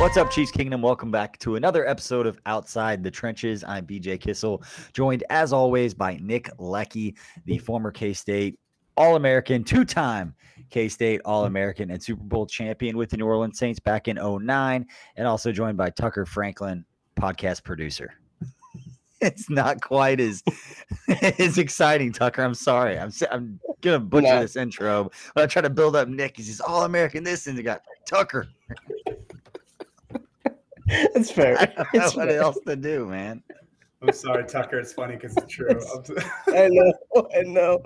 What's up, Chiefs Kingdom? Welcome back to another episode of Outside the Trenches. I'm BJ Kissel, joined as always by Nick Leckey, the former K State All American, two time K State All American, and Super Bowl champion with the New Orleans Saints back in 09, and also joined by Tucker Franklin, podcast producer. it's not quite as as exciting, Tucker. I'm sorry. I'm I'm gonna butcher no. this intro, but I try to build up Nick. He's all American. This and you got Tucker. It's fair. I don't know what else to do, man. I'm sorry, Tucker. It's funny because it's true. I know. I know.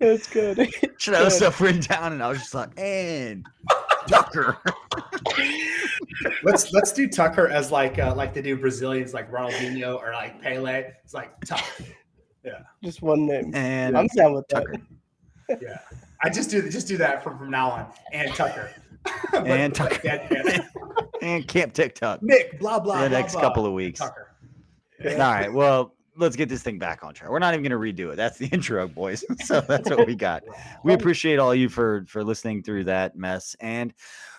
It's good. Should I have stuff written down, and I was just like, and Tucker. let's let's do Tucker as like uh, like they do Brazilians, like Ronaldinho or like Pele. It's like Tucker. Yeah, just one name. And I'm down with Tucker. That. Yeah, I just do just do that from from now on. And Tucker. and Tucker. and Camp TikTok. Nick, blah blah. The blah, next blah. couple of weeks. Tucker. All right. Well, let's get this thing back on track. We're not even going to redo it. That's the intro, boys. so that's what we got. We appreciate all you for for listening through that mess and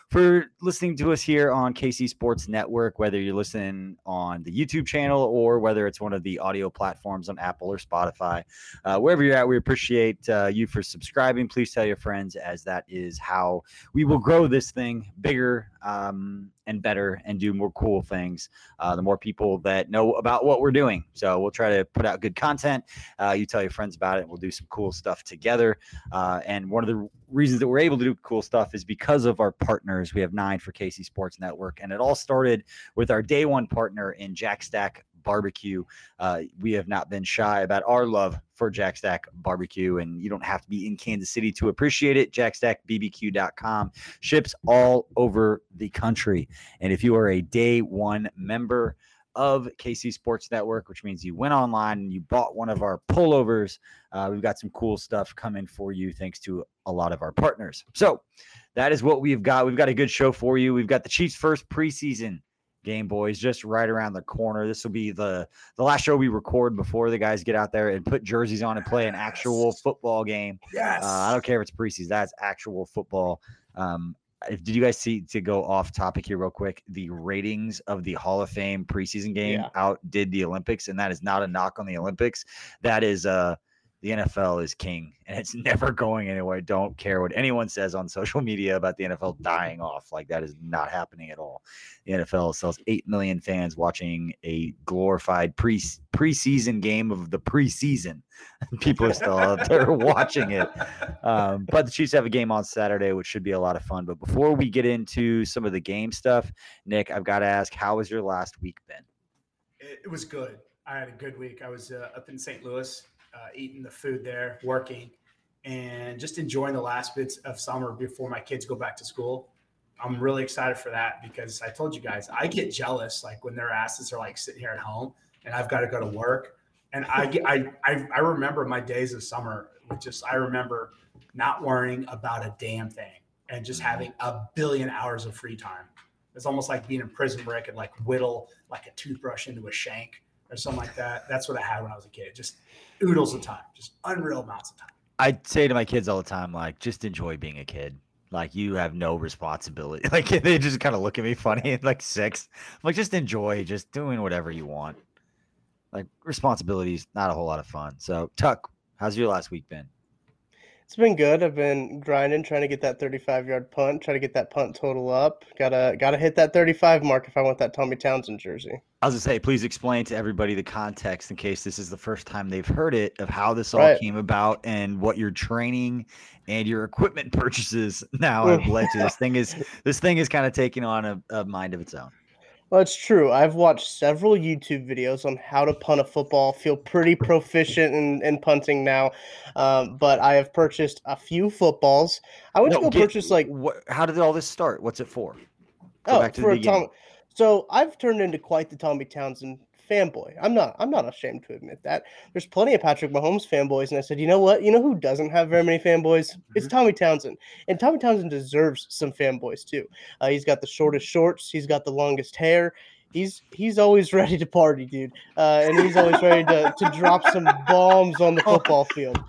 for listening to us here on KC Sports Network, whether you're listening on the YouTube channel or whether it's one of the audio platforms on Apple or Spotify. Uh, wherever you're at, we appreciate uh, you for subscribing. Please tell your friends, as that is how we will grow this thing bigger um, and better and do more cool things. Uh, the more people that know about what we're doing. So we'll try to put out good content. Uh, you tell your friends about it. We'll do some cool stuff together. Uh, and one of the reasons that we're able to do cool stuff is because of our partners. We have nine for KC Sports Network, and it all started with our day one partner in Jack Stack barbecue. Uh, we have not been shy about our love for Jack Stack barbecue, and you don't have to be in Kansas City to appreciate it. JackStackBBQ.com ships all over the country. And if you are a day one member, of KC Sports Network, which means you went online and you bought one of our pullovers. Uh, we've got some cool stuff coming for you thanks to a lot of our partners. So that is what we've got. We've got a good show for you. We've got the Chiefs' first preseason game, boys, just right around the corner. This will be the the last show we record before the guys get out there and put jerseys on and play an actual football game. Yes. Uh, I don't care if it's preseason. That's actual football. Um, did you guys see to go off topic here real quick? The ratings of the Hall of Fame preseason game yeah. outdid the Olympics, and that is not a knock on the Olympics. That is uh the NFL is king and it's never going anywhere. Don't care what anyone says on social media about the NFL dying off. Like that is not happening at all. The NFL sells 8 million fans watching a glorified pre preseason game of the preseason. People are still out there watching it. Um, but the Chiefs have a game on Saturday, which should be a lot of fun. But before we get into some of the game stuff, Nick, I've got to ask, how has your last week been? It, was good. I had a good week. I was uh, up in St. Louis uh, eating the food there, working, and just enjoying the last bits of summer before my kids go back to school. I'm really excited for that because I told you guys I get jealous like when their asses are like sitting here at home and I've got to go to work. And I get I, I I remember my days of summer with just I remember not worrying about a damn thing and just having a billion hours of free time. It's almost like being in prison where I could like whittle like a toothbrush into a shank or something like that. That's what I had when I was a kid. Just oodles of time, just unreal amounts of time. I say to my kids all the time, like, just enjoy being a kid. Like you have no responsibility. Like they just kind of look at me funny at like six. I'm like, just enjoy, just doing whatever you want. like responsibilities, not a whole lot of fun. So, Tuck, how's your last week been? It's been good. I've been grinding, trying to get that 35 yard punt, try to get that punt total up. Gotta gotta hit that 35 mark if I want that Tommy Townsend jersey. I was gonna say, please explain to everybody the context in case this is the first time they've heard it of how this all Right. came about and what your training and your equipment purchases now have led to. This thing is this thing is kind of taking on a, a mind of its own. Well, it's true. I've watched several YouTube videos on how to punt a football. Feel pretty proficient in, in punting now, um, but I have purchased a few footballs. I went No, to go get- purchase like What? How did all this start? What's it for? Go oh back to the for a. Tom. So I've turned into quite the Tommy Townsend fanboy. I'm not. I'm not ashamed to admit that. There's plenty of Patrick Mahomes fanboys, and I said, you know what? You know who doesn't have very many fanboys? It's Tommy Townsend, and Tommy Townsend deserves some fanboys too. Uh, he's got the shortest shorts. He's got the longest hair. He's he's always ready to party, dude, uh, and he's always ready to, to drop some bombs on the football field.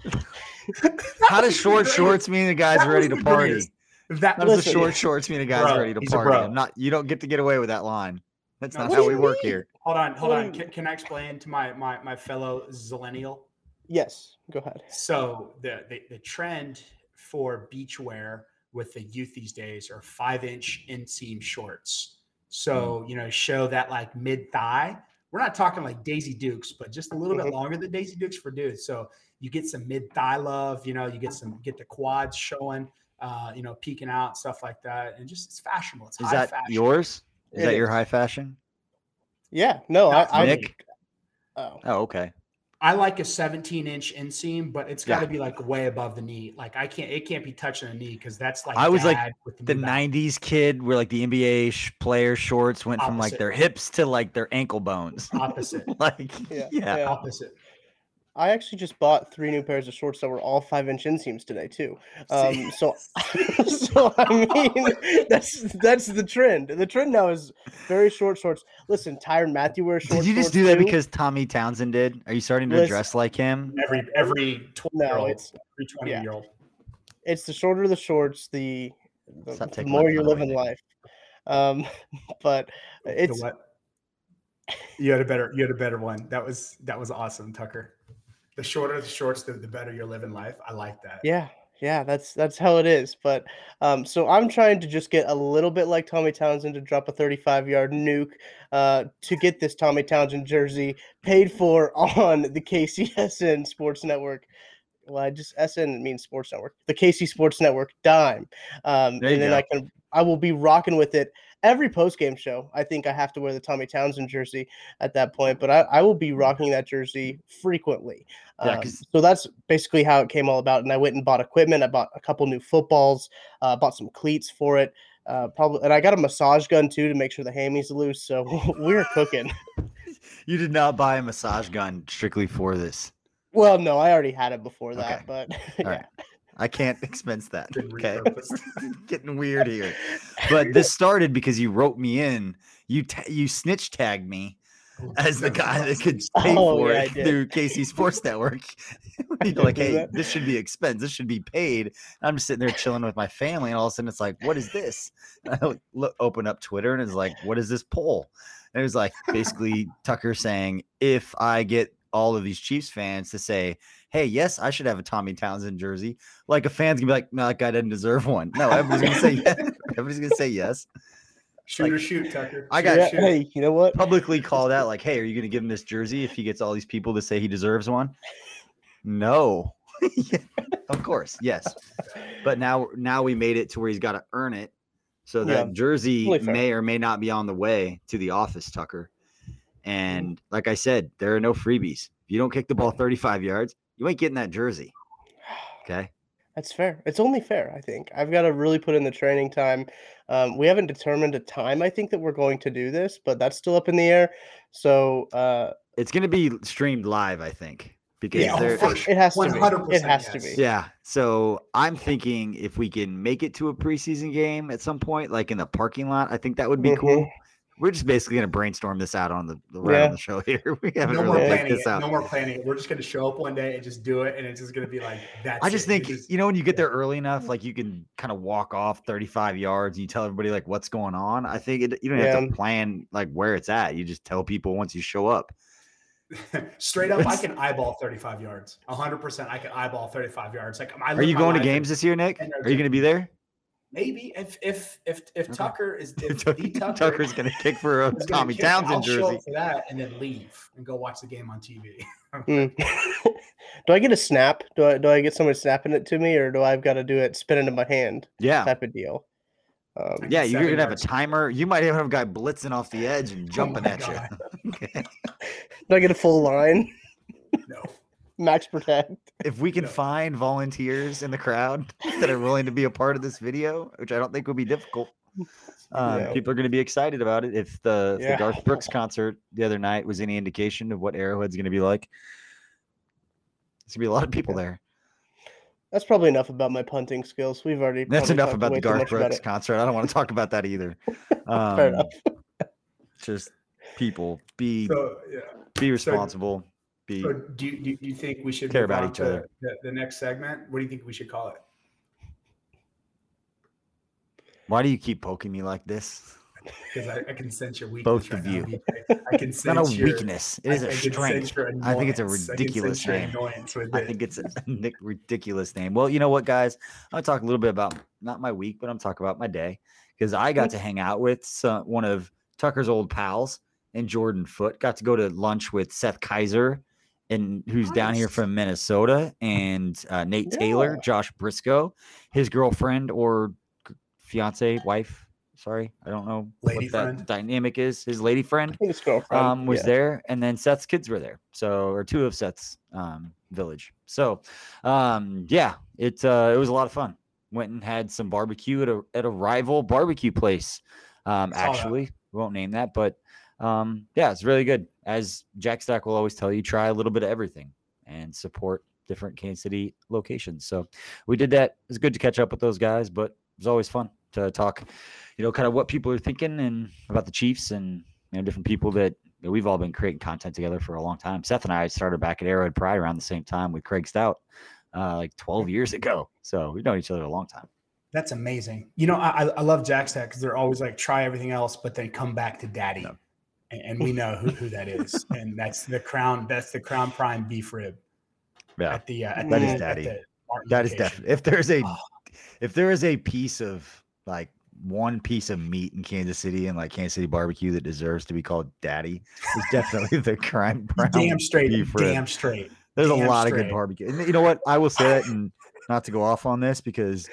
How does short shorts mean the guy's That ready to party? greatest. That How does the short shorts mean the guy's Bro, ready to party? I'm not. You don't get to get away with that line. That's No, not how we you work here. Hold on, hold What on. Can, can I explain to my my my fellow zillennial? Yes, go ahead. So the, the the trend for beachwear with the youth these days are five inch inseam shorts. So you know, show that like mid thigh. We're not talking like Daisy Dukes, but just a little bit Mhm. longer than Daisy Dukes for dudes. So you get some mid thigh love. You know, you get some get the quads showing. Uh, you know, peeking out stuff like that, and just it's fashionable. It's Is high that fashion. yours? Is It that your high fashion? Yeah, no, Not I, I Nick? Oh, Oh, okay. I like a 17 inch inseam, but it's got to Yeah. be like way above the knee. Like I can't, it can't be touching the knee because that's like I was like dad with The knee '90s kid, where like the NBA sh- player shorts went from like their hips to like their ankle bones. opposite, like, Yeah, yeah. yeah. opposite. I actually just bought three new pairs of shorts that were all five inch inseams today too. Um, so, so I mean, that's that's the trend. The trend now is very short shorts. Listen, Tyrann Mathieu wears short. Did you just do that too. because Tommy Townsend did? Are you starting to Listen. dress like him? Every every 20 year No, old, it's every 20 yeah. year old. it's the shorter the shorts, the the, the more you're fun away, living life. Um, but it's what? You had a better, you had a better one. That was that was awesome, Tucker. The shorter the shorts, the, the better you're living life. I like that. Yeah, yeah, that's that's how it is. But um, so I'm trying to just get a little bit like Tommy Townsend to drop a 35 yard nuke uh, to get this Tommy Townsend jersey paid for on the KCSN Sports Network. Well, I just SN means Sports Network, the KC Sports Network dime, um, and then go. I can I will be rocking with it every post game show. I think I have to wear the Tommy Townsend jersey at that point, but I, I will be rocking that jersey frequently. Yeah, Um, so that's basically how it came all about. And I went and bought equipment. I bought a couple new footballs, uh, bought some cleats for it. Uh, probably, and I got a massage gun too to make sure the hammy's loose. So we're cooking. You did not buy a massage gun strictly for this. Well, no, I already had it before that, Okay. but yeah. right. I can't expense that. Okay. Getting weird here. But this started because you wrote me in. You ta- you snitch tagged me as the guy that could pay Oh, for yeah, it through KC Sports Network. You're like, hey, that. this should be expense. This should be paid. I'm just sitting there chilling with my family, and all of a sudden it's like, what is this? And I look, open up Twitter, and it's like, what is this poll? And it was like basically Tucker saying, if I get all of these Chiefs fans to say, hey, yes, I should have a Tommy Townsend jersey, like a fan's gonna be like, no, that guy doesn't deserve one. No, everybody's gonna say yes. Everybody's gonna say yes. Shoot Like, or shoot, Tucker. I got Yeah, shoot. hey, you know what? Publicly called out, like, hey, are you gonna give him this jersey if he gets all these people to say he deserves one? No. Yeah, of course, yes. But now now we made it to where he's got to earn it. So that Yeah, jersey may or may not be on the way to the office, Tucker. And like I said, there are no freebies. If you don't kick the ball 35 yards, you ain't getting that jersey. Okay. That's fair. It's only fair, I think. I've got to really put in the training time. Um, we haven't determined a time, I think, that we're going to do this, but that's still up in the air. So uh, It's gonna be streamed live, I think. Because Yeah, oh, there, for sure. it has to be. It has to be. Yeah. So I'm thinking if we can make it to a preseason game at some point, like in the parking lot, I think that would be cool. We're just basically gonna brainstorm this out on the, the right Yeah. on the show here. We haven't No really more planning this it. out. No more planning. We're just gonna show up one day and just do it, and it's just gonna be like that's. I just it. We think you know when you get there early enough, mm. like you can kind of walk off 35 yards and you tell everybody like what's going on. I think it, you don't have to plan like where it's at. You just tell people once you show up. straight up, I can eyeball 35 yards. 100%. I can eyeball 35 yards. Like, I Are you going to games this year, Nick? Are you going to be there? Maybe if if if if Okay. Tucker is if Tucker- the Tucker's going to kick for a is gonna Tommy kick, I'll Townsend show jersey. up for that and then leave and go watch the game on TV. Mm. do I get a snap? Do I do I get somebody snapping it to me, or do I've got to do it spinning in my hand Yeah. type of deal? Um, Yeah, you're going to have a timer. You might even have a guy blitzing off the edge and jumping Oh at God. you. do I get a full line? No. Max protect. if we can No. find volunteers in the crowd that are willing to be a part of this video, which I don't think would be difficult, um, Yeah. people are going to be excited about it. If the, if Yeah. the Garth Brooks concert the other night was any indication of what Arrowhead's going to be like, there's going to be a lot of people there. That's probably enough about my punting skills. We've already That's enough about the Garth Brooks concert. I don't want to talk about that either. Um, Fair enough. Just people be So yeah. be responsible. Be So do you, do you- think we should Care about each other. The, the next segment? What do you think we should call it? why do you keep poking me like this? Because I, I can sense your weakness. Both right of now, you. BJ. I can It's not a sense your, weakness. It is I- a I strength. I think it's a ridiculous sense name. I think it's a ridiculous name. Well, you know what, guys? I'm gonna talk a little bit about not my week, but I'm talking about my day because I got to hang out with some, one of Tucker's old pals and Jordan Foot. Got to go to lunch with Seth Keysor, and who's down here from Minnesota, and uh, Nate Taylor, Josh Briscoe, his girlfriend or fiance, wife. Sorry, I don't know Lady what that friend. dynamic is. His lady friend it's girlfriend. um, was yeah. there, and then Seth's kids were there. So, or two of Seth's um, village. So, um, yeah, it uh, it was a lot of fun. Went and had some barbecue at a at a rival barbecue place. Um, Saw that. actually, we won't name that, but um, yeah, it's really good. As Jack Stack will always tell you, try a little bit of everything and support different Kansas City locations. So, we did that. It's good to catch up with those guys, but it was always fun to talk you know, kind of what people are thinking and about the Chiefs and you know different people that you know, we've all been creating content together for a long time. Seth and I started back at Arrowhead Pride around the same time with Craig Stout, uh, like 12 years ago. So we've known each other a long time. That's amazing. You know, I, I- love Jack Stack because they're always like try everything else, but then come back to daddy. Yep. And, and we know who, who that is. and that's the crown, that's the crown prime beef rib Yeah, at the uh, at That the, is daddy. that is definitely. If there's a Oh. if there is a piece of like one piece of meat in Kansas City and like Kansas City barbecue that deserves to be called daddy, it's definitely the crime brown. Damn straight. beef rib. Damn straight. There's a Damn lot of good barbecue. And you know what? I will say that, and not to go off on this because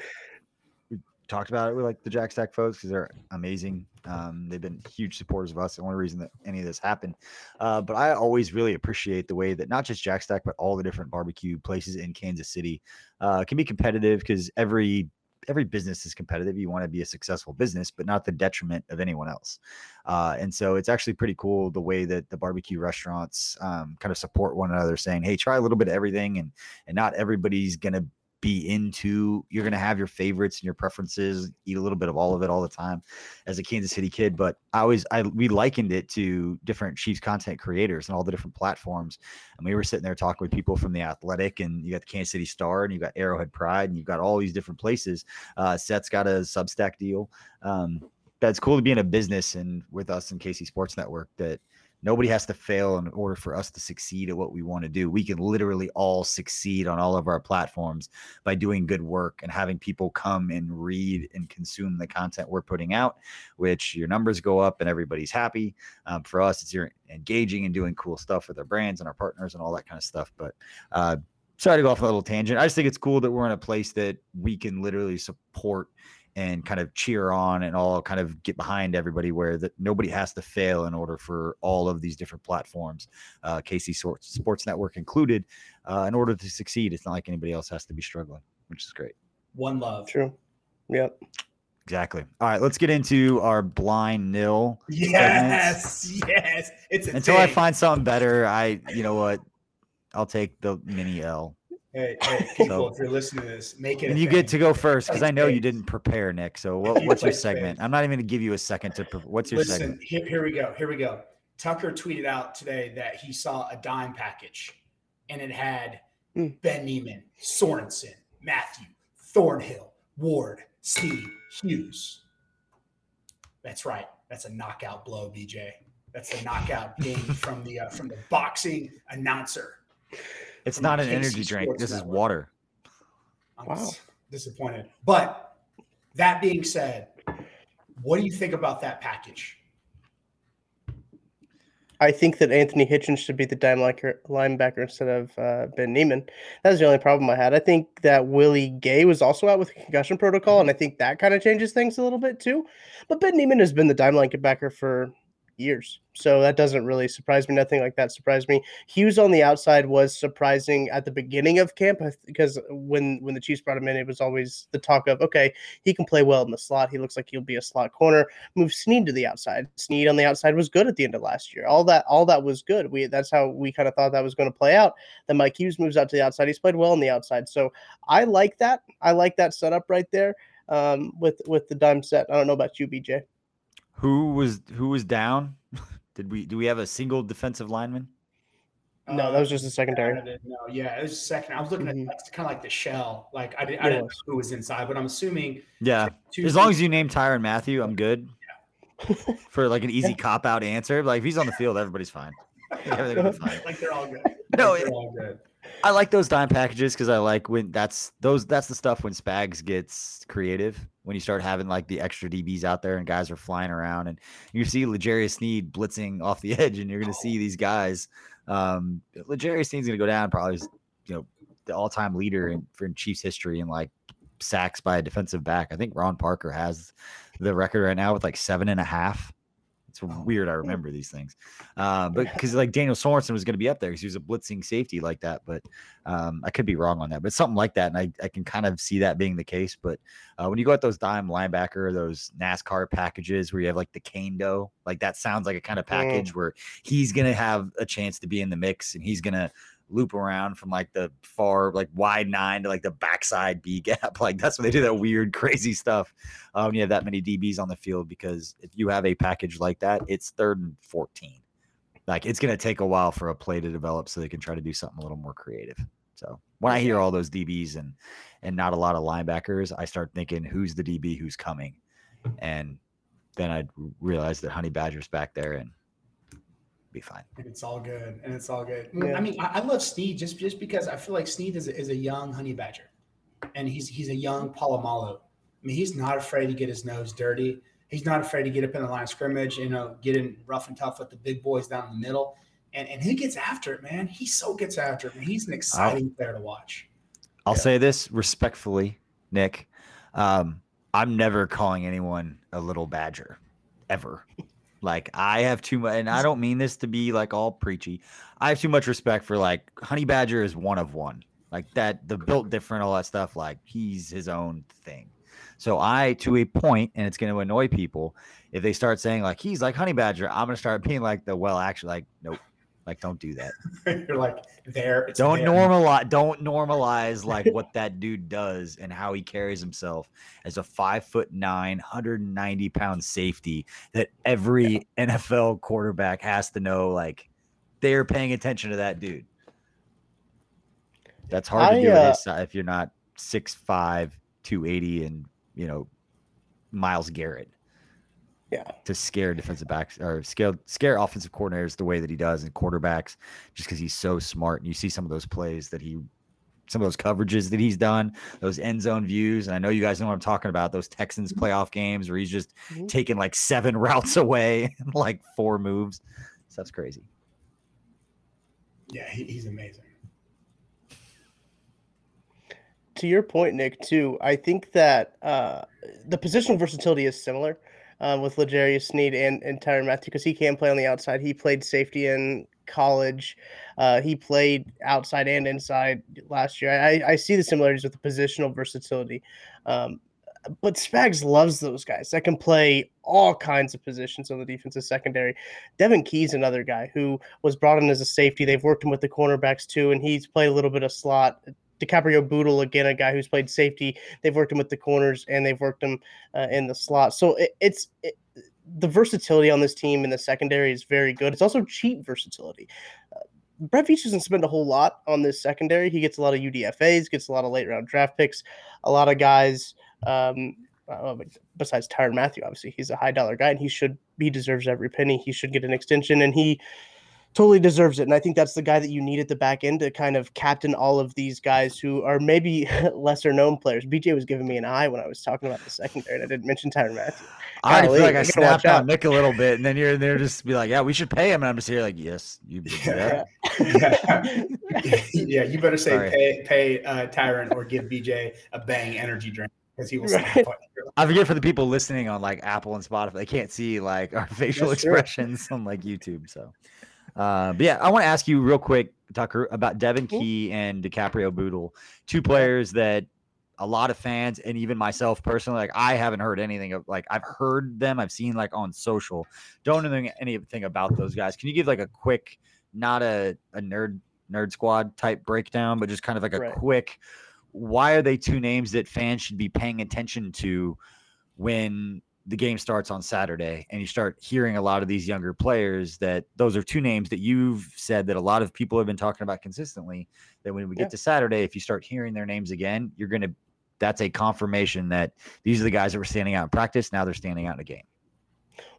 we talked about it with like the Jack Stack folks because they're amazing. Um, they've been huge supporters of us. The only reason that any of this happened. Uh, but I always really appreciate the way that not just Jack Stack, but all the different barbecue places in Kansas City uh, can be competitive because every every business is competitive. You want to be a successful business, but not the detriment of anyone else. Uh, and so it's actually pretty cool the way that the barbecue restaurants um, kind of support one another, saying, "Hey, try a little bit of everything," and and not everybody's gonna be into. You're gonna have your favorites and your preferences. Eat a little bit of all of it all the time. As a Kansas City kid, but I always I we likened it to different Chiefs content creators and all the different platforms. And we were sitting there talking with people from the Athletic, and you got the Kansas City Star, and you got Arrowhead Pride, and you've got all these different places. Uh, Seth's got a Substack deal. Um, it's cool to be in a business and with us in KC Sports Network that nobody has to fail in order for us to succeed at what we want to do. We can literally all succeed on all of our platforms by doing good work and having people come and read and consume the content we're putting out, which your numbers go up and everybody's happy. Um, for us, it's you're engaging and doing cool stuff with our brands and our partners and all that kind of stuff. But uh, sorry to go off a little tangent. I just think it's cool that we're in a place that we can literally support and kind of cheer on and all kind of get behind everybody where that nobody has to fail in order for all of these different platforms, uh, KC Sports, Sports Network included, uh, in order to succeed. It's not like anybody else has to be struggling, which is great. One love. True. Yep. Exactly. All right, let's get into our blind nil. Yes, yes. It's a Until I find something better, I, you know what, I'll take the mini L. Hey, hey, people, So- if you're listening to this, make it. And a you get to go first because I know you didn't prepare, Nick. So what, what's your segment? space. I'm not even going to give you a second to. Pre- what's your Listen, segment? here, here we go. Here we go. Tucker tweeted out today that he saw a dime package and it had Hmm. Ben Niemann, Sorensen, Mathieu, Thornhill, Ward, Steve, Hughes. That's right. That's a knockout blow, BJ. That's the knockout game from the uh, from the boxing announcer. It's not an energy drink. This is water. I'm Wow. disappointed. But that being said, what do you think about that package? I think that Anthony Hitchens should be the dime linebacker, linebacker instead of uh, Ben Niemann. That's the only problem I had. I think that Willie Gay was also out with a concussion protocol, and I think that kind of changes things a little bit too. But Ben Niemann has been the dime linebacker for years, so that doesn't really surprise me. Nothing like that surprised me. Hughes on the outside was surprising at the beginning of camp because when when the Chiefs brought him in, it was always the talk of okay, he can play well in the slot. He looks like he'll be a slot corner move Sneed to the outside. Sneed on the outside was good at the end of last year. All that all that was good. We that's how we kind of thought that was going to play out. Then Mike Hughes moves out to the outside. He's played well on the outside. So I like that. I like that setup right there um, with with the dime set. I don't know about you, BJ. Who was who was down? Did we do we have a single defensive lineman? No, that was just the secondary. I didn't. Yeah, it was second. I was looking at like, kind of like the shell. Like I, did, I didn't know who was inside, but I'm assuming Yeah. two- As long as you name Tyrann Mathieu, I'm good. For like an easy cop out answer. Like if he's on the field, everybody's fine. Everything will be uh-huh. fine. like they're all good. No, Like, they're all good. I like those dime packages because I like when that's those that's the stuff when Spags gets creative. When you start having like the extra DBs out there and guys are flying around and you see L'Jarius Sneed blitzing off the edge and you're gonna see these guys. Um L'Jarius Sneed's gonna go down probably as, you know the all time leader in for in Chiefs history in like sacks by a defensive back. I think Ron Parker has the record right now with like seven and a half. It's weird. I remember these things, uh, but because like Daniel Sorensen was going to be up there because he was a blitzing safety like that. But um, I could be wrong on that, but something like that, and I, I can kind of see that being the case. But uh, when you go at those dime linebacker, those NASCAR packages where you have like the cane dough, like that sounds like a kind of package where he's gonna have a chance to be in the mix and he's gonna loop around from like the far like wide nine to like the backside B gap. Like that's when they do that weird, crazy stuff. Um, you have that many DBs on the field because if you have a package like that, it's third and 14. Like it's gonna take a while for a play to develop so they can try to do something a little more creative. So when I hear all those DBs and and not a lot of linebackers, I start thinking who's the DB who's coming. And then I realize that Honey Badger's back there and be fine. And it's all good. And it's all good. Yeah. I mean, I, I love Sneed just just because I feel like Sneed is a, is a young honey badger, and he's he's a young Polamalu. I mean, he's not afraid to get his nose dirty. He's not afraid to get up in the line of scrimmage, you know, get in rough and tough with the big boys down in the middle. And, and he gets after it, man. He so gets after it. Man. He's an exciting player to watch. I'll Yeah. say this respectfully, Nick. Um, I'm never calling anyone a little badger, ever. Like I have too much, and I don't mean this to be like all preachy. I have too much respect for like Honey Badger is one of one, like that. The built different, all that stuff. Like he's his own thing. So I, to a point, and it's going to annoy people if they start saying like he's like Honey Badger. I'm going to start being like the well, actually, like nope, like don't do that. You're like there. It's Don't there. normalize. Don't normalize like what that dude does and how he carries himself as a five foot nine, 190 pound safety that every NFL quarterback has to know. Like they're paying attention to that dude. That's hard to do uh, if you're not 6'5", 280 and you know Myles Garrett Yeah. to scare defensive backs or scare scare offensive coordinators the way that he does and quarterbacks just because he's so smart and you see some of those plays that he some of those coverages that he's done those end zone views and i know you guys know what i'm talking about those texans playoff games where he's just Mhm. taking like seven routes away in like four moves stuff's crazy Yeah, he, he's amazing. to your point, Nick, too, I think that uh, the positional versatility is similar um, with L'Jarius Sneed and, and Tyron Matthew because he can play on the outside. He played safety in college. Uh, he played outside and inside last year. I, I see the similarities with the positional versatility. Um, but Spags loves those guys that can play all kinds of positions on the defensive secondary. Devon Key's another guy who was brought in as a safety. They've worked him with the cornerbacks too, and he's played a little bit of slot. DiCaprio Bootle, again, a guy who's played safety. They've worked him with the corners and they've worked him uh, in the slot. So it, it's it, the versatility on this team in the secondary is very good. It's also cheap versatility. Uh, Brett Veach doesn't spend a whole lot on this secondary. He gets a lot of UDFA's, gets a lot of late round draft picks, a lot of guys um, uh, besides Tyrann Mathieu, obviously he's a high dollar guy and he should he deserves every penny. He should get an extension and he totally deserves it. And I think that's the guy that you need at the back end to kind of captain all of these guys who are maybe lesser known players. BJ was giving me an eye when I was talking about the secondary, and I didn't mention Tyrann Mathieu. I feel like I snapped on Nick a little bit, and then you're there just be like, "Yeah, we should pay him," and I'm just here like, "Yes, you yeah. yeah, you better say Sorry. pay pay uh, Tyrann or give BJ a bang energy drink because he will. Right. I forget for the people listening on like Apple and Spotify, they can't see like our facial That's expressions true. on like YouTube, so. Uh, but yeah, I want to ask you real quick, Tucker, about Devon Key and DiCaprio Bootle, two players that a lot of fans and even myself personally, like I haven't heard anything of like I've heard them, I've seen like on social, don't know anything about those guys. Can you give like a quick, not a, a nerd nerd squad type breakdown, but just kind of like a right. quick why are they two names that fans should be paying attention to when the game starts on Saturday and you start hearing a lot of these younger players that those are two names that you've said that a lot of people have been talking about consistently that when we get to Saturday if you start hearing their names again you're going to that's a confirmation that these are the guys that were standing out in practice now they're standing out in a game.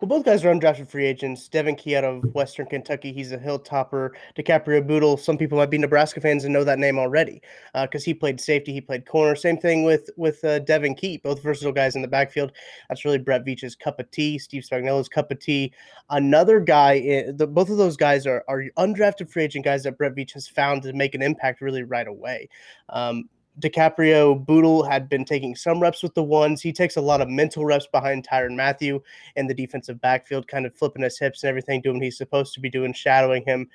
Well, both guys are undrafted free agents. Devon Key out of Western Kentucky. He's a hilltopper. DiCaprio Bootle. Some people might be Nebraska fans and know that name already because uh, he played safety. He played corner. Same thing with with uh, Devon Key. Both versatile guys in the backfield. That's really Brett Veach's cup of tea. Steve Spagnuolo's cup of tea. Another guy. In, eh, the, both of those guys are are undrafted free agent guys that Brett Veach has found to make an impact really right away. Um, DiCaprio Bootle had been taking some reps with the ones. He takes a lot of mental reps behind Tyrann Mathieu in the defensive backfield, kind of flipping his hips and everything, doing what he's supposed to be doing, shadowing him.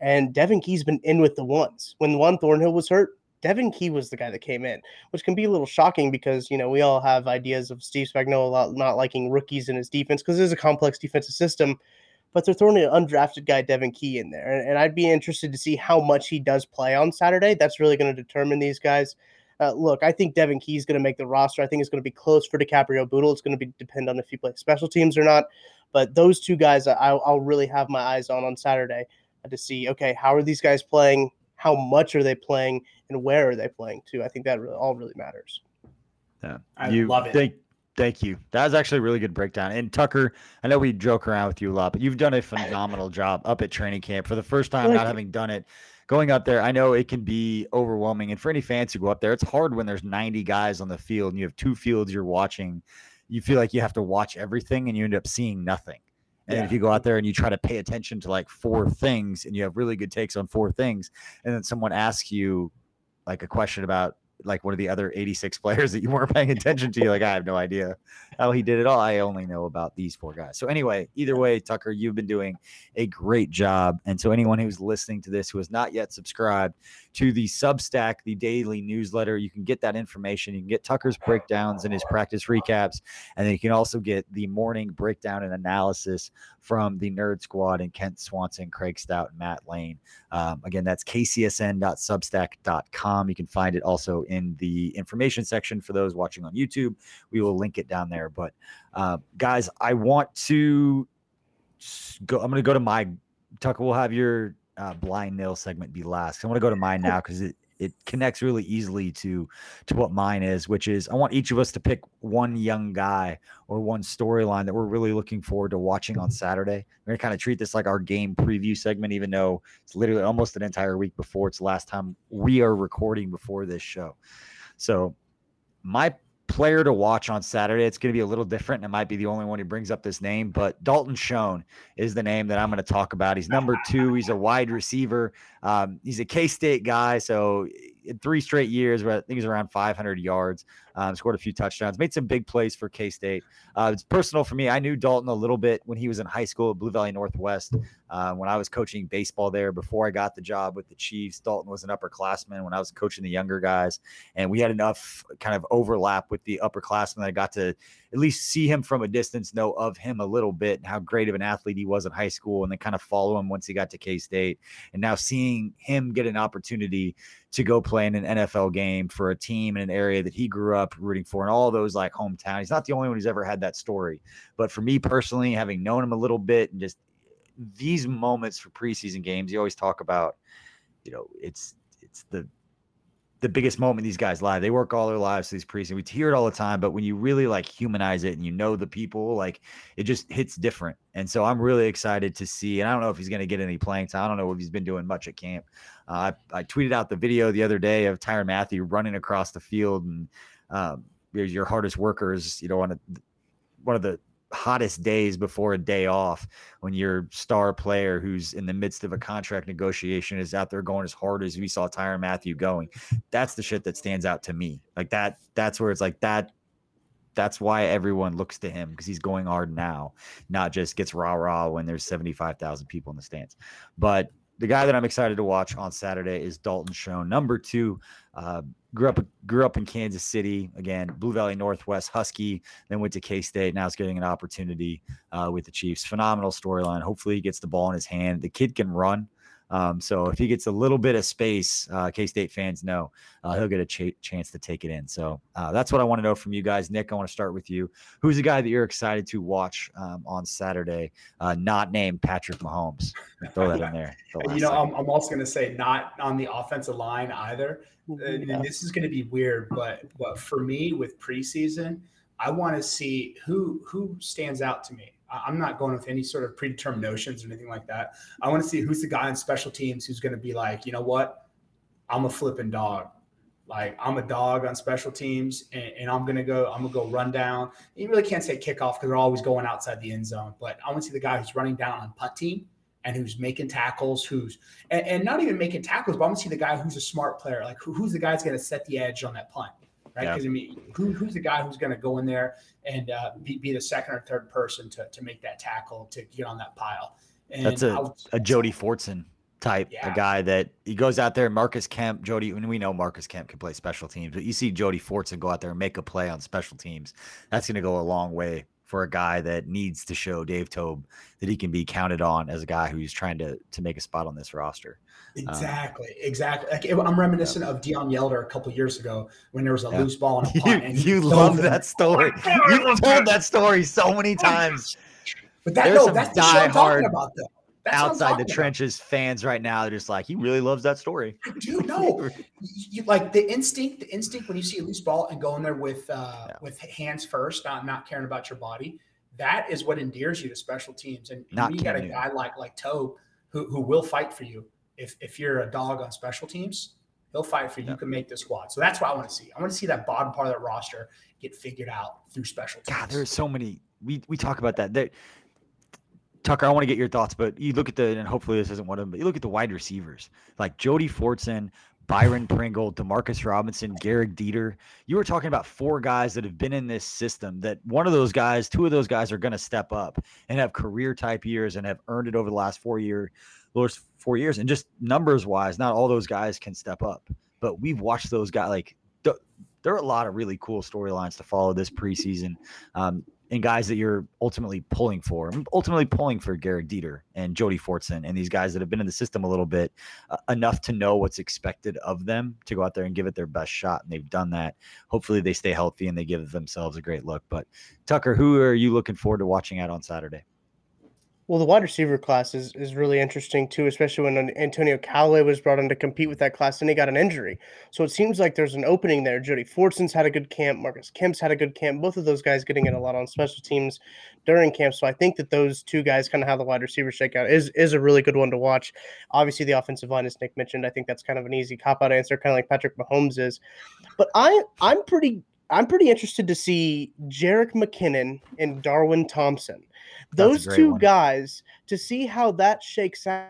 And Devon Key's been in with the ones. When Juan Thornhill was hurt, Devon Key was the guy that came in, which can be a little shocking because, you know, we all have ideas of Steve Spagnuolo not liking rookies in his defense because it is a complex defensive system but they're throwing an undrafted guy, Devon Key, in there. And, and I'd be interested to see how much he does play on Saturday. That's really going to determine these guys. Uh, look, I think Devon Key is going to make the roster. I think it's going to be close for DiCaprio Bootle. It's going to be depend on if he plays special teams or not. But those two guys, I'll, I'll really have my eyes on on Saturday to see, okay, how are these guys playing? How much are they playing? And where are they playing too? I think that really, all really matters. Yeah, I you, love it. Thank, Thank you. That was actually a really good breakdown. And Tucker, I know we joke around with you a lot, but you've done a phenomenal job up at training camp for the first time, not having done it. Going up there, I know it can be overwhelming. And for any fans who go up there, it's hard when there's 90 guys on the field and you have two fields you're watching. You feel like you have to watch everything and you end up seeing nothing. And yeah. if you go out there and you try to pay attention to like four things and you have really good takes on four things, and then someone asks you like a question about like one of the other 86 players that you weren't paying attention to. You're like, I have no idea how he did it all. I only know about these four guys. So anyway, either way, Tucker, you've been doing a great job. And so anyone who's listening to this who has not yet subscribed to the Substack, the daily newsletter, you can get that information. You can get Tucker's breakdowns and his practice recaps, and then you can also get the morning breakdown and analysis from the Nerd Squad and Kent Swanson, Craig Stout, and Matt Lane. Um, again, that's kcsn.substack.com. You can find it also in the information section for those watching on YouTube. We will link it down there. But uh, guys, I want to go. I'm going to go to my Tucker. We'll have your uh, blind nail segment be last. I want to go to mine now because it it connects really easily to to what mine is, which is I want each of us to pick one young guy or one storyline that we're really looking forward to watching on Saturday. We're gonna kind of treat this like our game preview segment, even though it's literally almost an entire week before it's the last time we are recording before this show. So my player to watch on Saturday. It's going to be a little different. And it might be the only one who brings up this name, but Dalton Schoen is the name that I'm going to talk about. He's number two. He's a wide receiver. Um, he's a K State guy. So in three straight years, I think he's around 500 yards, um, scored a few touchdowns, made some big plays for K State. Uh, it's personal for me. I knew Dalton a little bit when he was in high school at Blue Valley Northwest. Uh, when I was coaching baseball there before I got the job with the Chiefs, Dalton was an upperclassman when I was coaching the younger guys. And we had enough kind of overlap with the upperclassmen that I got to at least see him from a distance, know of him a little bit and how great of an athlete he was in high school, and then kind of follow him once he got to K State. And now seeing him get an opportunity to go play in an NFL game for a team in an area that he grew up rooting for and all those like hometown. He's not the only one who's ever had that story. But for me personally, having known him a little bit and just these moments for preseason games, you always talk about, you know, it's it's the the biggest moment these guys live. They work all their lives to these preseason. we hear it all the time. But when you really like humanize it and you know the people, like it just hits different. And so I'm really excited to see. And I don't know if he's going to get any playing time. I don't know if he's been doing much at camp. Uh, I, I, tweeted out the video the other day of Tyrann Mathieu running across the field, and um, your hardest workers, you know, on a, one of the hottest days before a day off when your star player who's in the midst of a contract negotiation is out there going as hard as we saw Tyrann Mathieu going. That's the shit that stands out to me. Like that, that's where it's like that. That's why everyone looks to him because he's going hard now, not just gets rah rah when there's 75,000 people in the stands. But the guy that I'm excited to watch on Saturday is Dalton Schoen, number two. Uh, grew up grew up in Kansas City again, Blue Valley Northwest Husky, then went to K State. Now he's getting an opportunity uh, with the Chiefs. Phenomenal storyline. Hopefully, he gets the ball in his hand. The kid can run. Um, so if he gets a little bit of space, uh, K State fans know uh, he'll get a ch- chance to take it in. So uh, that's what I want to know from you guys. Nick, I want to start with you. Who's the guy that you're excited to watch um, on Saturday? Uh, not named Patrick Mahomes. Throw that in there. you know, I'm, I'm, also going to say not on the offensive line either. And this is going to be weird, but but for me with preseason, I want to see who who stands out to me. I'm not going with any sort of predetermined notions or anything like that. I want to see who's the guy on special teams who's going to be like, you know what, I'm a flipping dog. Like I'm a dog on special teams, and, and I'm gonna go. I'm gonna go run down. You really can't say kickoff because they're always going outside the end zone. But I want to see the guy who's running down on punt team and who's making tackles, who's and, and not even making tackles, but I want to see the guy who's a smart player. Like who, who's the guy that's gonna set the edge on that punt right? Because yeah. I mean, who, who's the guy who's going to go in there and uh, be, be the second or third person to, to make that tackle to get on that pile? And that's a, a Jody Fortson type, yeah. a guy that he goes out there. Marcus Kemp, Jody, and we know Marcus Kemp can play special teams, but you see Jody Fortson go out there and make a play on special teams. That's going to go a long way for a guy that needs to show Dave Toub that he can be counted on as a guy who's trying to to make a spot on this roster. Um, exactly, um, exactly. Like, I'm reminiscent yeah. of Deon Yelder a couple years ago when there was a yeah. loose ball and a punt. And you love that story. You've told that story so many times. But that, no, that's the show I'm talking about, though. That's outside the trenches about. fans right now are just like he really loves that story dude no you, like the instinct the instinct when you see a loose ball and going there with uh yeah. with hands first not not caring about your body that is what endears you to special teams and, and you got a guy like like Toub who, who will fight for you if if you're a dog on special teams, he'll fight for you. Yeah. You can make the squad. So that's what I want to see. I want to see that bottom part of that roster get figured out through special teams. God, there's so many. We we talk about that. There, Tucker, I want to get your thoughts, but you look at the and hopefully this isn't one of them. But you look at the wide receivers like Jody Fortson, Byron Pringle, Demarcus Robinson, Gehrig Dieter. You were talking about four guys that have been in this system. That one of those guys, two of those guys are going to step up and have career type years and have earned it over the last four year, last four years. And just numbers wise, not all those guys can step up. But we've watched those guys like there are a lot of really cool storylines to follow this preseason. Um, and guys that you're ultimately pulling for. I'm ultimately pulling for Gehrig Dieter and Jody Fortson and these guys that have been in the system a little bit uh, enough to know what's expected of them to go out there and give it their best shot. And they've done that. Hopefully they stay healthy and they give themselves a great look. But Tucker, who are you looking forward to watching out on Saturday? Well, the wide receiver class is, is really interesting too, especially when Antonio Callaway was brought in to compete with that class and he got an injury. So it seems like there's an opening there. Jody Fortson's had a good camp. Marcus Kemp's had a good camp. Both of those guys getting in a lot on special teams during camp. So I think that those two guys kind of how the wide receiver shakeout is is a really good one to watch. Obviously, the offensive line, as Nick mentioned, I think that's kind of an easy cop out answer, kind of like Patrick Mahomes is. But I I'm pretty I'm pretty interested to see Jerick McKinnon and Darwin Thompson those two one. guys to see how that shakes out.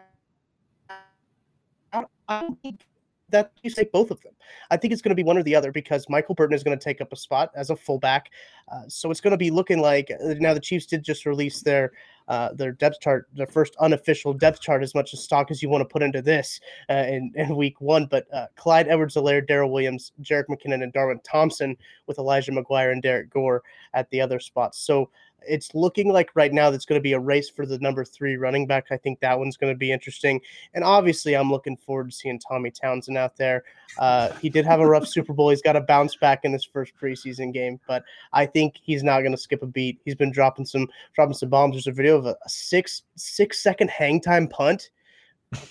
I don't think that you take both of them. I think it's going to be one or the other because Michael Burton is going to take up a spot as a fullback. Uh, so it's going to be looking like uh, now the Chiefs did just release their uh, their depth chart, their first unofficial depth chart, as much as stock as you want to put into this uh, in, in week one. But uh, Clyde Edwards-Helaire, Darrel Williams, Jerick McKinnon, and Darwin Thompson with Elijah McGuire and Derrick Gore at the other spots. So it's looking like right now that's going to be a race for the number three running back. I think that one's going to be interesting. And obviously, I'm looking forward to seeing Tommy Townsend out there. Uh, he did have a rough Super Bowl. He's got to bounce back in this first preseason game, but I think he's not going to skip a beat. He's been dropping some dropping some bombs. There's a video of a, a six six second hang time punt.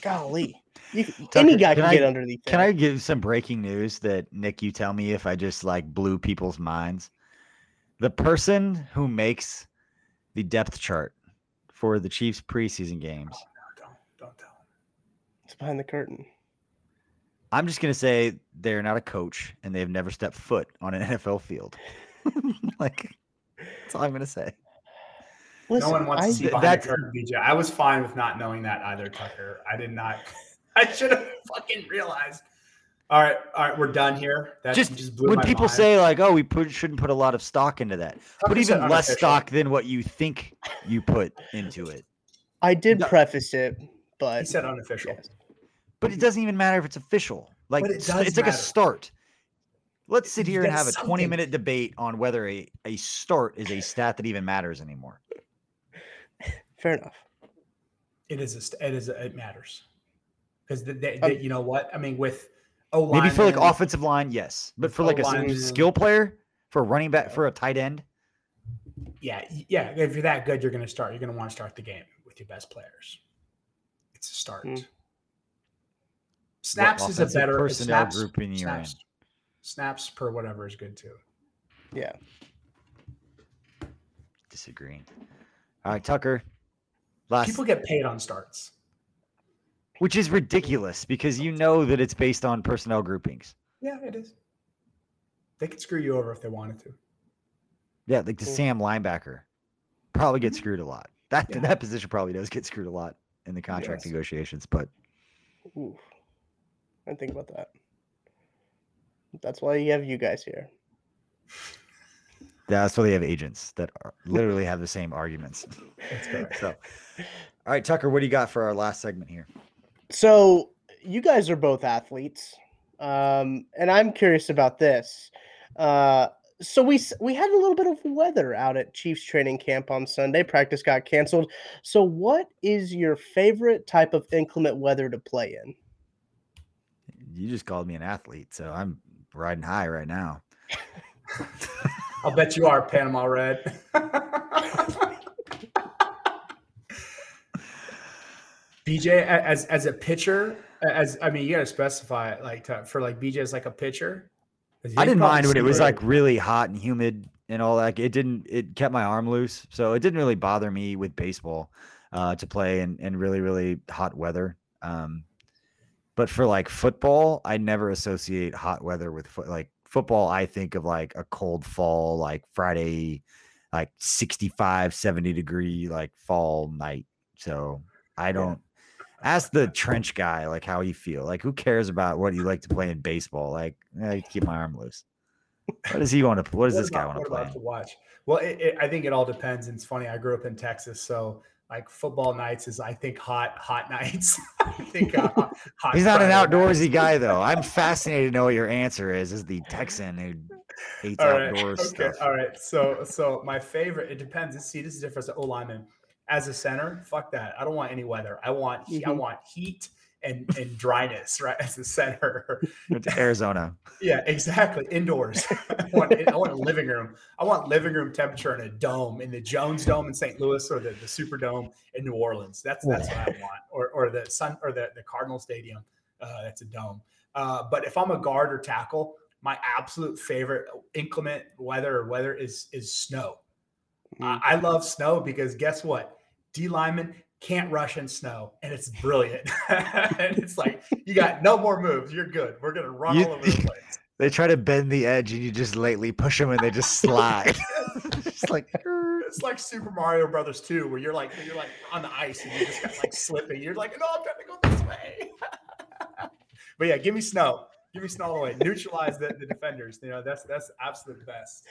Golly. You, any guy can can, I- get underneath. Can. I give some breaking news that Nick, you tell me if I just like blew people's minds? The person who makes the depth chart for the Chiefs preseason games, oh, Don't don't tell. him. It's behind the curtain. I'm just gonna say they're not a coach and they've never stepped foot on an NFL field. like that's all I'm gonna say. Listen, no one wants I, to see th- behind that's- the curtain, BJ. I was fine with not knowing that either, Tucker. I did not. I should have fucking realized. All right, all right, we're done here. That Just just, blew when my people mind. say like, "Oh, we put, shouldn't put a lot of stock into that," put even less stock than what you think you put into it. I did No. preface it, but He but said unofficial. yes. But it doesn't even matter if it's official. Like But it it's, does it's like a start. Let's sit You here and get have a 20 minute debate on whether a, a start is a stat that even matters anymore. fair enough. It is a, it is A, it matters because the, the, Um, you know what I mean with. Oh, Maybe for like offensive line, yes. But for like a s- O-lineman. skill player, for a running back, for a tight end, Yeah, yeah. If you're that good, you're going to start. You're going to want to start the game with your best players. It's a start. Hmm. Snaps is a better personnel snaps, grouping you're in? snaps, snaps per whatever is good too. Yeah. disagreeing. All right, Tucker. Last, People get paid on starts. Which is ridiculous because you know that it's based on personnel groupings. Yeah, it is. They could screw you over if they wanted to. Yeah, like the Cool. Sam linebacker probably gets mm-hmm. screwed a lot. That Yeah. that position probably does get screwed a lot in the contract Yes. negotiations, but Oof. I didn't think about that. That's why you have you guys here. that's why they have agents that are, literally have the same arguments. That's. So, all right, Tucker, what do you got for our last segment here? So you guys are both athletes, um, and I'm curious about this. Uh, so we we had a little bit of weather out at Chiefs training camp on Sunday. Practice got canceled. So, what is your favorite type of inclement weather to play in? You just called me an athlete, so I'm riding high right now. I'll bet you are Panama Red. BJ, as as a pitcher, as I mean, you got to specify it, like to, for like BJ as like a pitcher. I didn't mind when it was like really hot and humid and all that. It didn't. It kept my arm loose, so it didn't really bother me with baseball uh, to play in, in really really hot weather. Um, but for like football, I never associate hot weather with foot. Like football, I think of like a cold fall, like Friday, like 65, 70 degree, like fall night. So I don't. Ask the trench guy like how he feel. Like who cares about what you like to play in baseball? Like I keep my arm loose. What does he want to? What does What this guy want to play? to watch? Well, it, it, I think it all depends. And it's funny. I grew up in Texas, so like football nights is I think hot hot nights. I think uh, hot He's not an outdoorsy guy though. I'm fascinated to know what your answer is. Is the Texan who hates All right. outdoors Okay. stuff? All right. So so my favorite. It depends. See, this is different as O lineman. As a center, fuck that. I don't want any weather. I want he- I want heat and and dryness. Right as a center. Went Arizona. Yeah, exactly. Indoors. I, want, I want a living room. I want living room temperature in a dome, in the Jones Dome in St. Louis or the, the Superdome in New Orleans. That's that's what I want. Or or the Sun or the, the Cardinal Stadium. Uh, that's a dome. Uh, but if I'm a guard or tackle, my absolute favorite inclement weather or weather is is snow. I, I love snow because guess what? D lineman can't rush in snow, and it's brilliant. and it's like you got no more moves. You're good. We're gonna run You- all over the place. They try to bend the edge and you just lightly push them and they just slide. just like It's like Super Mario Brothers 2, where you're like you're like on the ice and you just got like slipping. You're like, no, I'm trying to go this way. but yeah, give me snow. Give me snow all the way. Neutralize the, the defenders. You know, that's that's absolute best.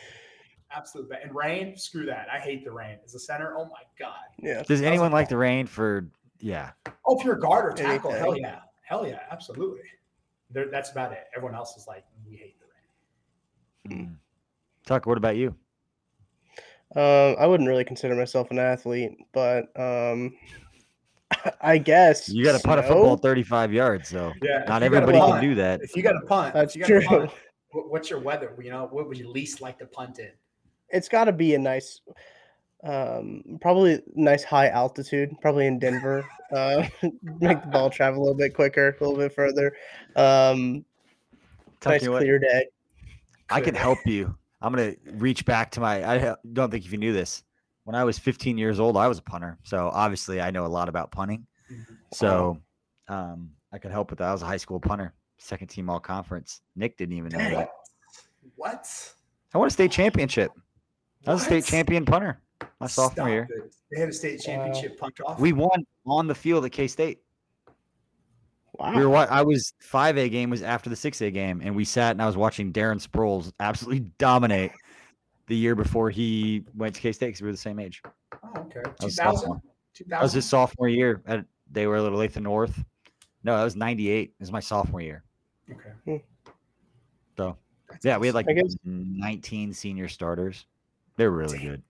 Absolute best. And rain, screw that. I hate the rain. As a center, oh my god. Yeah. does anyone like the rain for yeah. Oh, if you're a guard or tackle, hell yeah. Hell yeah, absolutely. There, that's about it. Everyone else is like, we hate the rain. Hmm. Tucker, what about you? Um, I wouldn't really consider myself an athlete, but um, I guess You got to punt a football 35 yards, so Yeah. not you gotta everybody can do that. If you got a punt, That's if you true. punt, what's your weather? You know, what would you least like to punt in? It's got to be a nice. Um, probably nice high altitude, probably in Denver. Uh, make the ball travel a little bit quicker, a little bit further. Um, Tuck, nice you know what? clear day. I can help you. I'm gonna reach back to my. I don't think if you knew this. When I was 15 years old, I was a punter, so obviously I know a lot about punting. Mhm. So um, I could help with that. I was a high school punter, second team all conference. Nick didn't even know Dang. that. What? I won a state championship. I was a state champion punter my sophomore Stop year. it. They had a state Wow. championship punt off. We won on the field at K State. Wow. We were. wa- I was five A game was after the six A game, and we sat and I was watching Darren Sproles absolutely dominate the year before he went to K State because we were the same age. Oh, okay. Two thousand. Two thousand. That was his sophomore year. At, they were a little Olathe North. No, that was '98. It was my sophomore year. Okay. Hmm. So That's yeah, we had like guess- 19 senior starters. They were really good.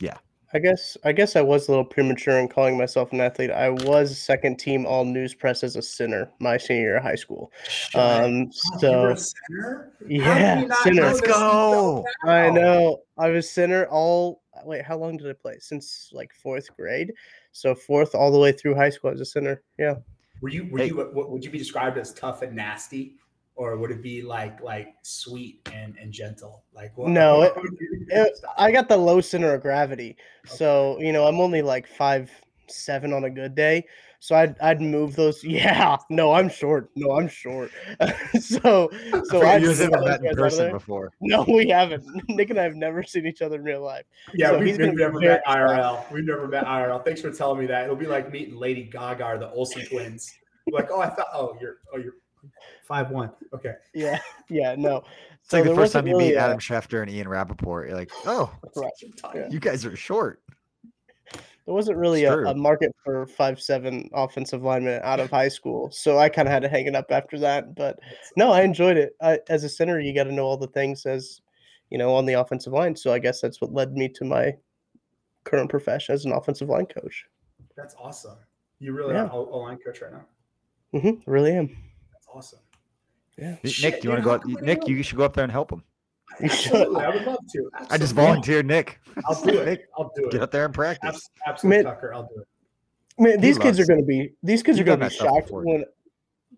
Yeah. I guess I guess I was a little premature in calling myself an athlete. I was second team all news press as a center my senior year of high school. Shut Um, up. You were so a center? Yeah, center. Let's go. I know. I was center all. Wait, how long did I play? Since like fourth grade. So fourth all the way through high school as a center. Yeah. Were you? Were Hey. you? What, would you be described as tough and nasty, or would it be like like sweet and and gentle? Like what? No, it- what would It- I got the low center of gravity. So you know I'm only like five seven on a good day. So I'd I'd move those. Yeah. No, I'm short. No, I'm short. so so I I'd you guys move haven't those met in guys out person before. No, we haven't. Nick and I have never seen each other in real life. Yeah, So we've, he's we've never met IRL. We've never met IRL. Thanks for telling me that. It'll be like meeting Lady Gaga or the Olsen twins. Like, oh, I thought, oh, you're, oh, you're five one. Okay. Yeah. Yeah. No. It's like the first time you meet really a- Adam Schefter and Ian Rapoport. You're like, oh, Right. Yeah. you guys are short. There wasn't really a, a market for five seven offensive linemen out of high school, so I kind of had to hang it up after that. But no, I enjoyed it. I, as a center, you got to know all the things as you know on the offensive line. So I guess that's what led me to my current profession as an offensive line coach. That's awesome. You really Yeah. are a line coach right now. hmm really am. That's awesome. Yeah. Nick, do you want to go? how Out, come I Nick, you should go up there and help him. Absolutely, I would love to. I just volunteered Nick. I'll do it. Nick, I'll do it. get up there and practice. Absolutely, Man- Tucker. I'll do it. Man, He these kids are going to be these kids You've are going to be shocked when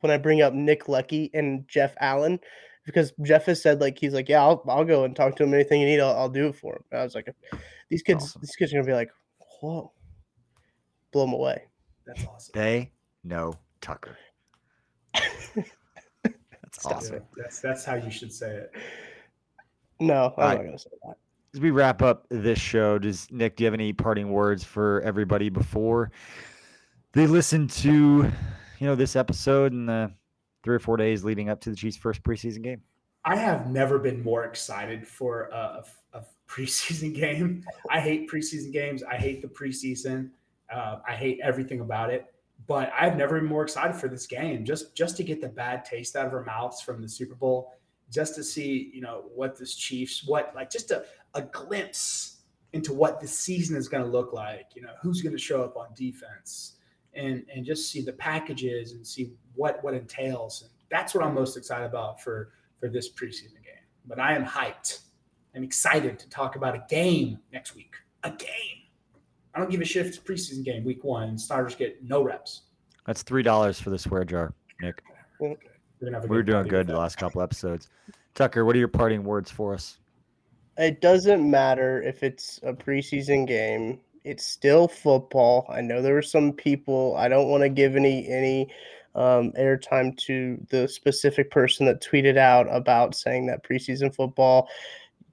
when I bring up Nick Leckey and Jeff Allen because Jeff has said like he's like yeah I'll, I'll go and talk to him anything you need I'll, I'll do it for him. And I was like these kids Awesome. these kids are going to be like whoa blow them away. That's awesome. They know Tucker. That's Stop awesome. Yeah, that's that's how you should say it. No, I'm Alright. not going to say that. As we wrap up this show, does Nick, do you have any parting words for everybody before they listen to, you know, this episode and the three or four days leading up to the Chiefs' first preseason game? I have never been more excited for a, a, a preseason game. I hate preseason games. I hate the preseason. Uh, I hate everything about it. But I've never been more excited for this game. Just just to get the bad taste out of our mouths from the Super Bowl, just to see you know what this Chiefs, what like just a, a glimpse into what the season is going to look like. You know who's going to show up on defense, and and just see the packages and see what what entails. And that's what I'm most excited about for for this preseason game. But I am hyped. I'm excited to talk about a game next week. A game. I don't give a shit if it's a preseason game week one and starters get no reps. That's three dollars for the swear jar, Nick. We're gonna have a We were doing good with the last couple episodes. Tucker, what are your parting words for us? It doesn't matter if it's a preseason game. It's still football. I know there were some people. I don't want to give any any um, airtime to the specific person that tweeted out about saying that preseason football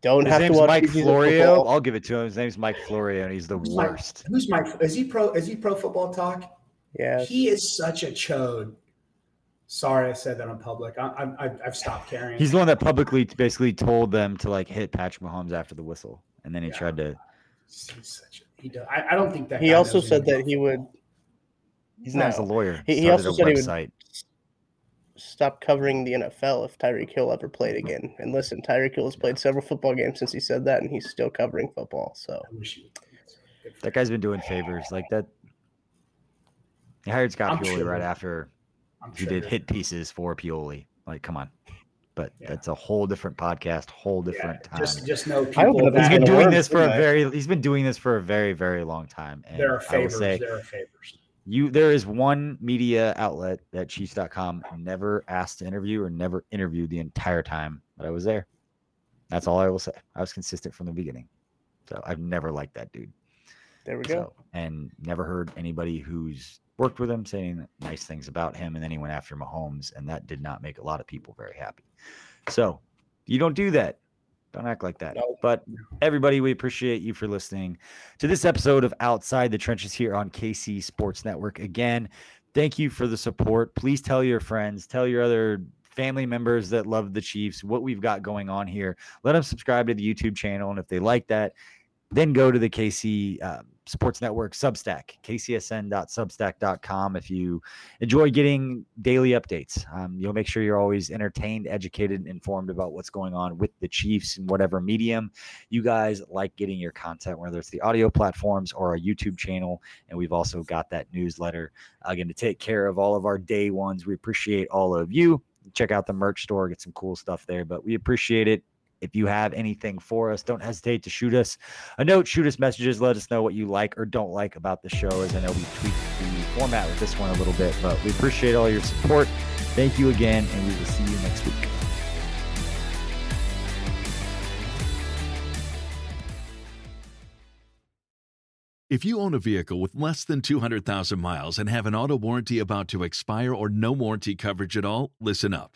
don't His have to watch Mike Florio. football. I'll give it to him. His name's Mike Florio, and he's the Who's Mike? worst. Who's Mike? Is he pro? Is he pro football talk? Yeah, He is such a chode. Sorry, I said that on public. I, I, I- I've stopped caring. He's the one that publicly basically told them to like hit Patrick Mahomes after the whistle, and then he Yeah. tried to. He's such a, he does. I, I don't think that. he also said anything that he would football. He's not as a lawyer. He- he also a said he would- website. Stop covering the NFL if Tyreek Hill ever played again. And listen, Tyreek Hill has played several football games since he said that, and he's still covering football. So I wish he would. Good for That guy's been doing favors like that. He hired Scott I'm Pioli sure. right after I'm he did hit pieces for Pioli. Like, come on. but Yeah. that's a whole different podcast, whole different Yeah, time. just just know I hope people that he's it's been doing work, this for a very he's been doing this for a very very long time and there are I will favors. say there are favors. You there is one media outlet that chiefs.com never asked to interview or never interviewed the entire time that I was there. That's all I will say. I was consistent from the beginning. So I've never liked that dude. There we go. So, and never heard anybody who's worked with him saying nice things about him. And then he went after Mahomes, and that did not make a lot of people very happy. So you don't do that. Don't act like that. No. But everybody, we appreciate you for listening to this episode of Outside the Trenches here on KC Sports Network. Again, thank you for the support. Please tell your friends, tell your other family members that love the Chiefs what we've got going on here. Let them subscribe to the YouTube channel. And if they like that, then go to the KC um, Sports Network Substack, kcsn.substack.com. If you enjoy getting daily updates, um, you'll make sure you're always entertained, educated, and informed about what's going on with the Chiefs in whatever medium you guys like getting your content, whether it's the audio platforms or our YouTube channel. And we've also got that newsletter again to take care of all of our day ones. We appreciate all of you. Check out the merch store, get some cool stuff there, but we appreciate it. If you have anything for us, don't hesitate to shoot us a note, shoot us messages, let us know what you like or don't like about the show. As I know we tweaked the format with this one a little bit, but we appreciate all your support. Thank you again, and we will see you next week. If you own a vehicle with less than 200,000 miles and have an auto warranty about to expire or no warranty coverage at all, listen up.